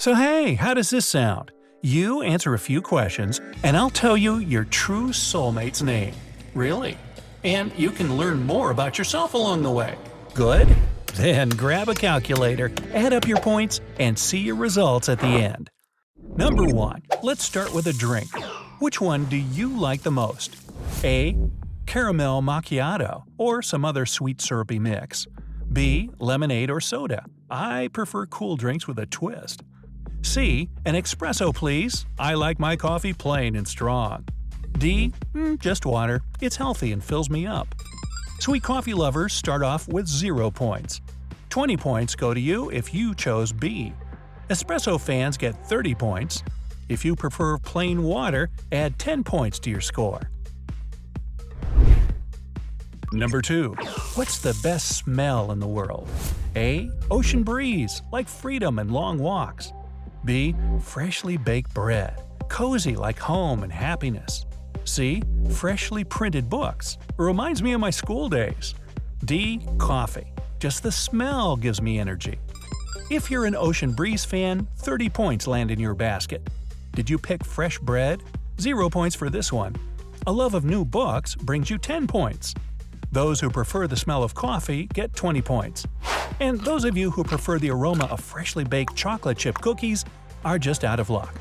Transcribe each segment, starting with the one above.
So, hey, how does this sound? You answer a few questions, and I'll tell you your true soulmate's name. Really? And you can learn more about yourself along the way. Good? Then grab a calculator, add up your points, and see your results at the end. Number 1. Let's start with a drink. Which one do you like the most? A. Caramel macchiato, or some other sweet syrupy mix. B. Lemonade or soda. I prefer cool drinks with a twist. C. An espresso, please. I like my coffee plain and strong. D. Mm, just water. It's healthy and fills me up. Sweet coffee lovers start off with 0 points. 20 points go to you if you chose B. Espresso fans get 30 points. If you prefer plain water, add 10 points to your score. Number 2. What's the best smell in the world? A. Ocean breeze, like freedom and long walks. B. Freshly baked bread, cozy like home and happiness. C. Freshly printed books, reminds me of my school days. D. Coffee, just the smell gives me energy. If you're an Ocean Breeze fan, 30 points land in your basket. Did you pick fresh bread? 0 points for this one. A love of new books brings you 10 points. Those who prefer the smell of coffee get 20 points. And those of you who prefer the aroma of freshly baked chocolate chip cookies are just out of luck.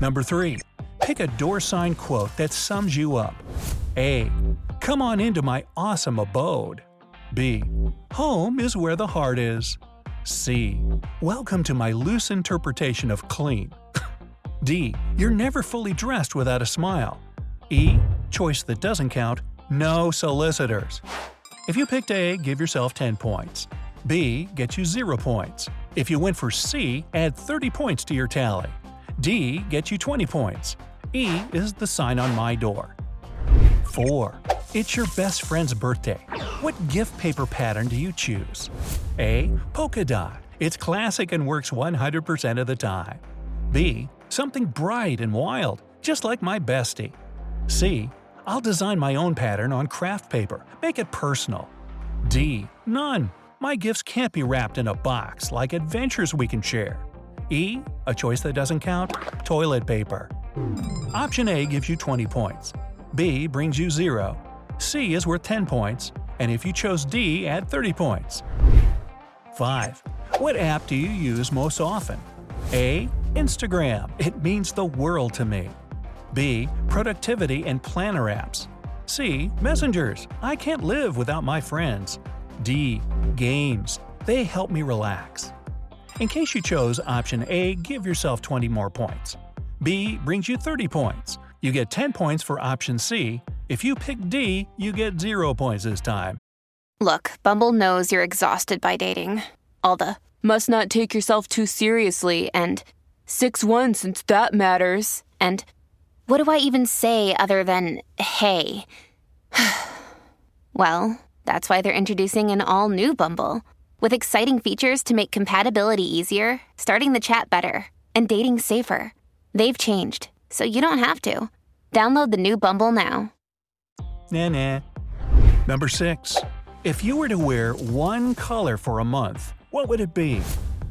Number 3. Pick a door sign quote that sums you up. A. Come on into my awesome abode. B. Home is where the heart is. C. Welcome to my loose interpretation of clean. D. You're never fully dressed without a smile. E. Choice that doesn't count no solicitors. If you picked A, give yourself 10 points. B gets you 0 points. If you went for C, add 30 points to your tally. D gets you 20 points. E is the sign on my door. 4. It's your best friend's birthday. What gift paper pattern do you choose? A. Polka dot. It's classic and works 100% of the time. B. Something bright and wild, just like my bestie. C. I'll design my own pattern on craft paper, make it personal. D. None. My gifts can't be wrapped in a box like adventures we can share. E. A choice that doesn't count? Toilet paper. Option A gives you 20 points. B brings you 0. C is worth 10 points. And if you chose D, add 30 points. 5. What app do you use most often? A. Instagram. It means the world to me. B. Productivity and planner apps. C. Messengers. I can't live without my friends. D. Games. They help me relax. In case you chose option A, give yourself 20 more points. B brings you 30 points. You get 10 points for option C. If you pick D, you get 0 points this time. Look, Bumble knows you're exhausted by dating. All the must not take yourself too seriously and 6 1 since that matters. And what do I even say other than hey? well, that's why they're introducing an all new Bumble with exciting features to make compatibility easier, starting the chat better, and dating safer. They've changed, so you don't have to. Download the new Bumble now. Nah, nah. Number 6. If you were to wear one color for a month, what would it be?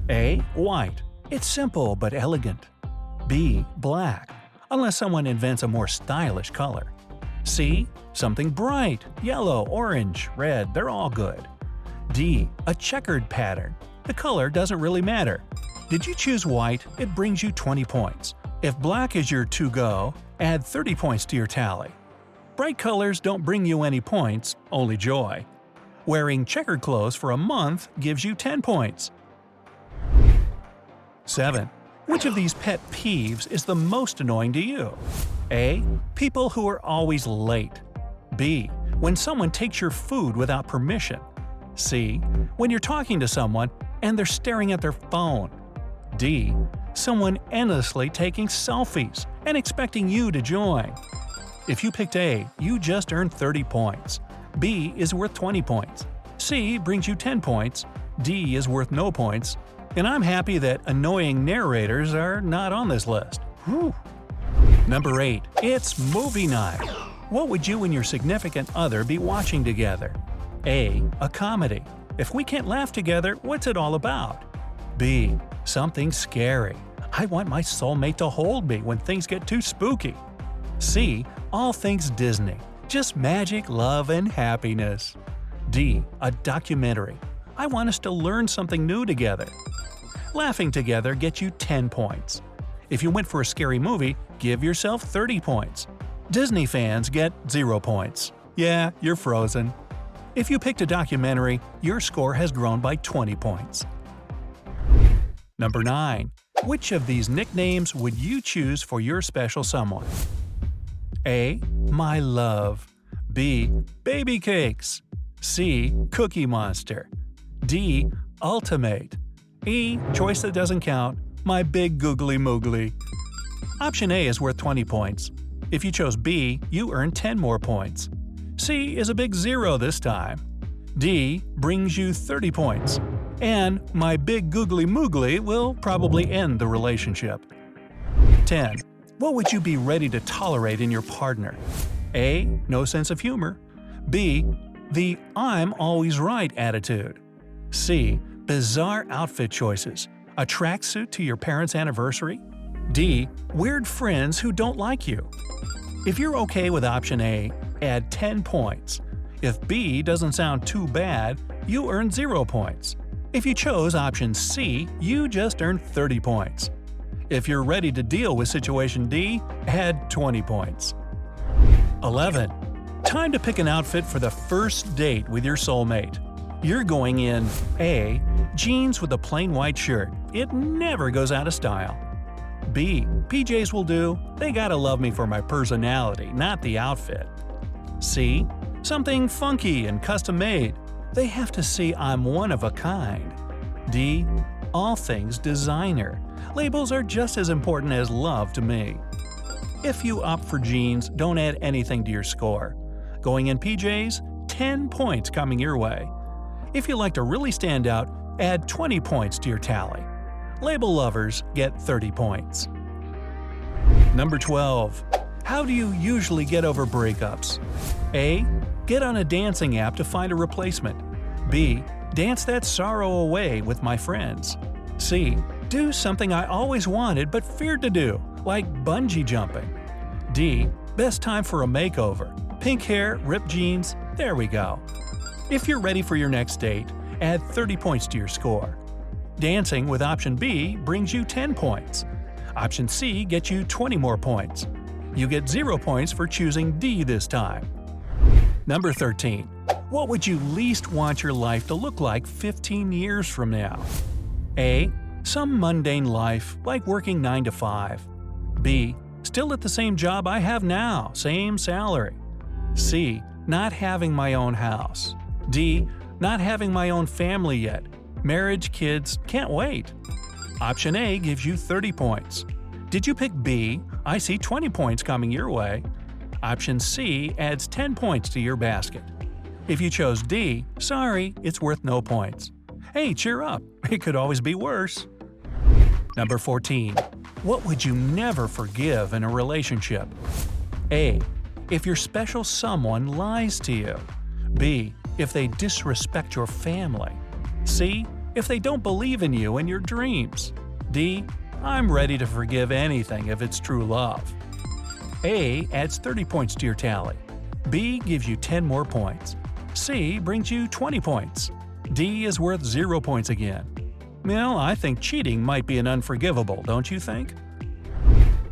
A. White. It's simple but elegant. B. Black. Unless someone invents a more stylish color. C. Something bright, yellow, orange, red, they're all good. D. A checkered pattern. The color doesn't really matter. Did you choose white? It brings you 20 points. If black is your to-go, add 30 points to your tally. Bright colors don't bring you any points, only joy. Wearing checkered clothes for a month gives you 10 points. 7. Which of these pet peeves is the most annoying to you? A. People who are always late. B. When someone takes your food without permission. C. When you're talking to someone and they're staring at their phone. D. Someone endlessly taking selfies and expecting you to join. If you picked A, you just earned 30 points. B is worth 20 points. C brings you 10 points. D is worth no points. And I'm happy that annoying narrators are not on this list. Whew. Number 8. It's movie night. What would you and your significant other be watching together? A. A comedy. If we can't laugh together, what's it all about? B. Something scary. I want my soulmate to hold me when things get too spooky. C. All things Disney. Just magic, love, and happiness. D. A documentary. I want us to learn something new together. Laughing together gets you 10 points. If you went for a scary movie, give yourself 30 points. Disney fans get 0 points. Yeah, you're frozen. If you picked a documentary, your score has grown by 20 points. Number 9. Which of these nicknames would you choose for your special someone? A. My love. B. Baby cakes. C. Cookie Monster. D. Ultimate. E. Choice that doesn't count. My big googly moogly. Option A is worth 20 points. If you chose B, you earn 10 more points. C is a big zero this time. D brings you 30 points. And my big googly moogly will probably end the relationship. 10. What would you be ready to tolerate in your partner? A. No sense of humor. B. The I'm always right attitude. C. Bizarre outfit choices. A tracksuit to your parents' anniversary? D. Weird friends who don't like you. If you're okay with option A, add 10 points. If B doesn't sound too bad, you earn 0 points. If you chose option C, you just earned 30 points. If you're ready to deal with situation D, add 20 points. 11. Time to pick an outfit for the first date with your soulmate. You're going in A. Jeans with a plain white shirt. It never goes out of style. B. PJs will do. They gotta love me for my personality, not the outfit. C. Something funky and custom made. They have to see I'm one of a kind. D. All things designer. Labels are just as important as love to me. If you opt for jeans, don't add anything to your score. Going in PJs, 10 points coming your way. If you like to really stand out, add 20 points to your tally. Label lovers get 30 points. Number 12. How do you usually get over breakups? A. Get on a dancing app to find a replacement. B. Dance that sorrow away with my friends. C. Do something I always wanted but feared to do, like bungee jumping. D. Best time for a makeover. Pink hair, ripped jeans, there we go. If you're ready for your next date, add 30 points to your score. Dancing with option B brings you 10 points. Option C gets you 20 more points. You get 0 points for choosing D this time. Number 13. What would you least want your life to look like 15 years from now? A. Some mundane life, like working 9 to 5. B. Still at the same job I have now, same salary. C. Not having my own house. D. Not having my own family yet. Marriage, kids, can't wait. Option A gives you 30 points. Did you pick B? I see 20 points coming your way. Option C adds 10 points to your basket. If you chose D, sorry, it's worth no points. Hey, cheer up, it could always be worse. Number 14. What would you never forgive in a relationship? A. If your special someone lies to you. B. If they disrespect your family. C. If they don't believe in you and your dreams. D. I'm ready to forgive anything if it's true love. A adds 30 points to your tally. B gives you 10 more points. C brings you 20 points. D is worth 0 points again. Well, I think cheating might be an unforgivable, don't you think?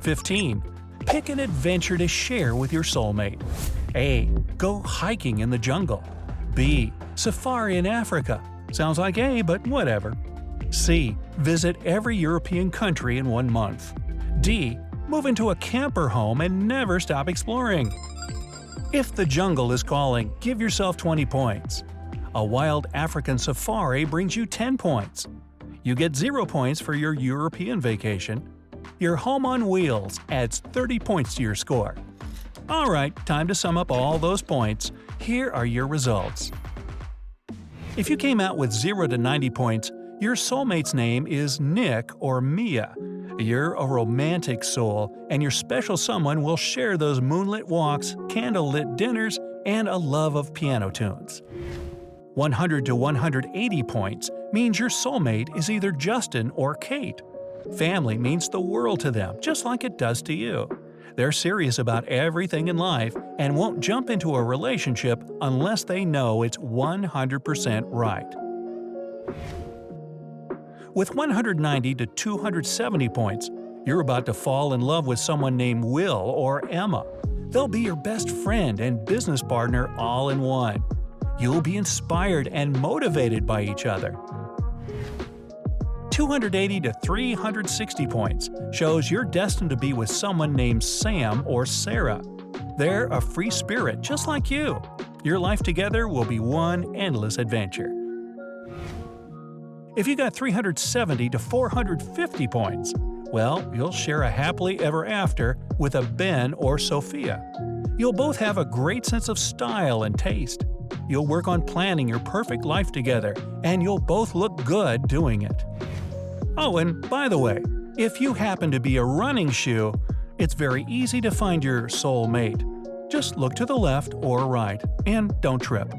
15. Pick an adventure to share with your soulmate. A. Go hiking in the jungle. B. Safari in Africa. Sounds like A, but whatever. C. Visit every European country in one month. D. Move into a camper home and never stop exploring. If the jungle is calling, give yourself 20 points. A wild African safari brings you 10 points. You get 0 points for your European vacation. Your home on wheels adds 30 points to your score. Alright, time to sum up all those points. Here are your results. If you came out with 0 to 90 points, your soulmate's name is Nick or Mia. You're a romantic soul, and your special someone will share those moonlit walks, candlelit dinners, and a love of piano tunes. 100 to 180 points means your soulmate is either Justin or Kate. Family means the world to them, just like it does to you. They're serious about everything in life and won't jump into a relationship unless they know it's 100% right. With 190 to 270 points, you're about to fall in love with someone named Will or Emma. They'll be your best friend and business partner all in one. You'll be inspired and motivated by each other. 280 to 360 points shows you're destined to be with someone named Sam or Sarah. They're a free spirit just like you. Your life together will be one endless adventure. If you got 370 to 450 points, well, you'll share a happily ever after with a Ben or Sophia. You'll both have a great sense of style and taste. You'll work on planning your perfect life together, and you'll both look good doing it. Oh, and by the way, if you happen to be a running shoe, it's very easy to find your soul mate. Just look to the left or right, and don't trip.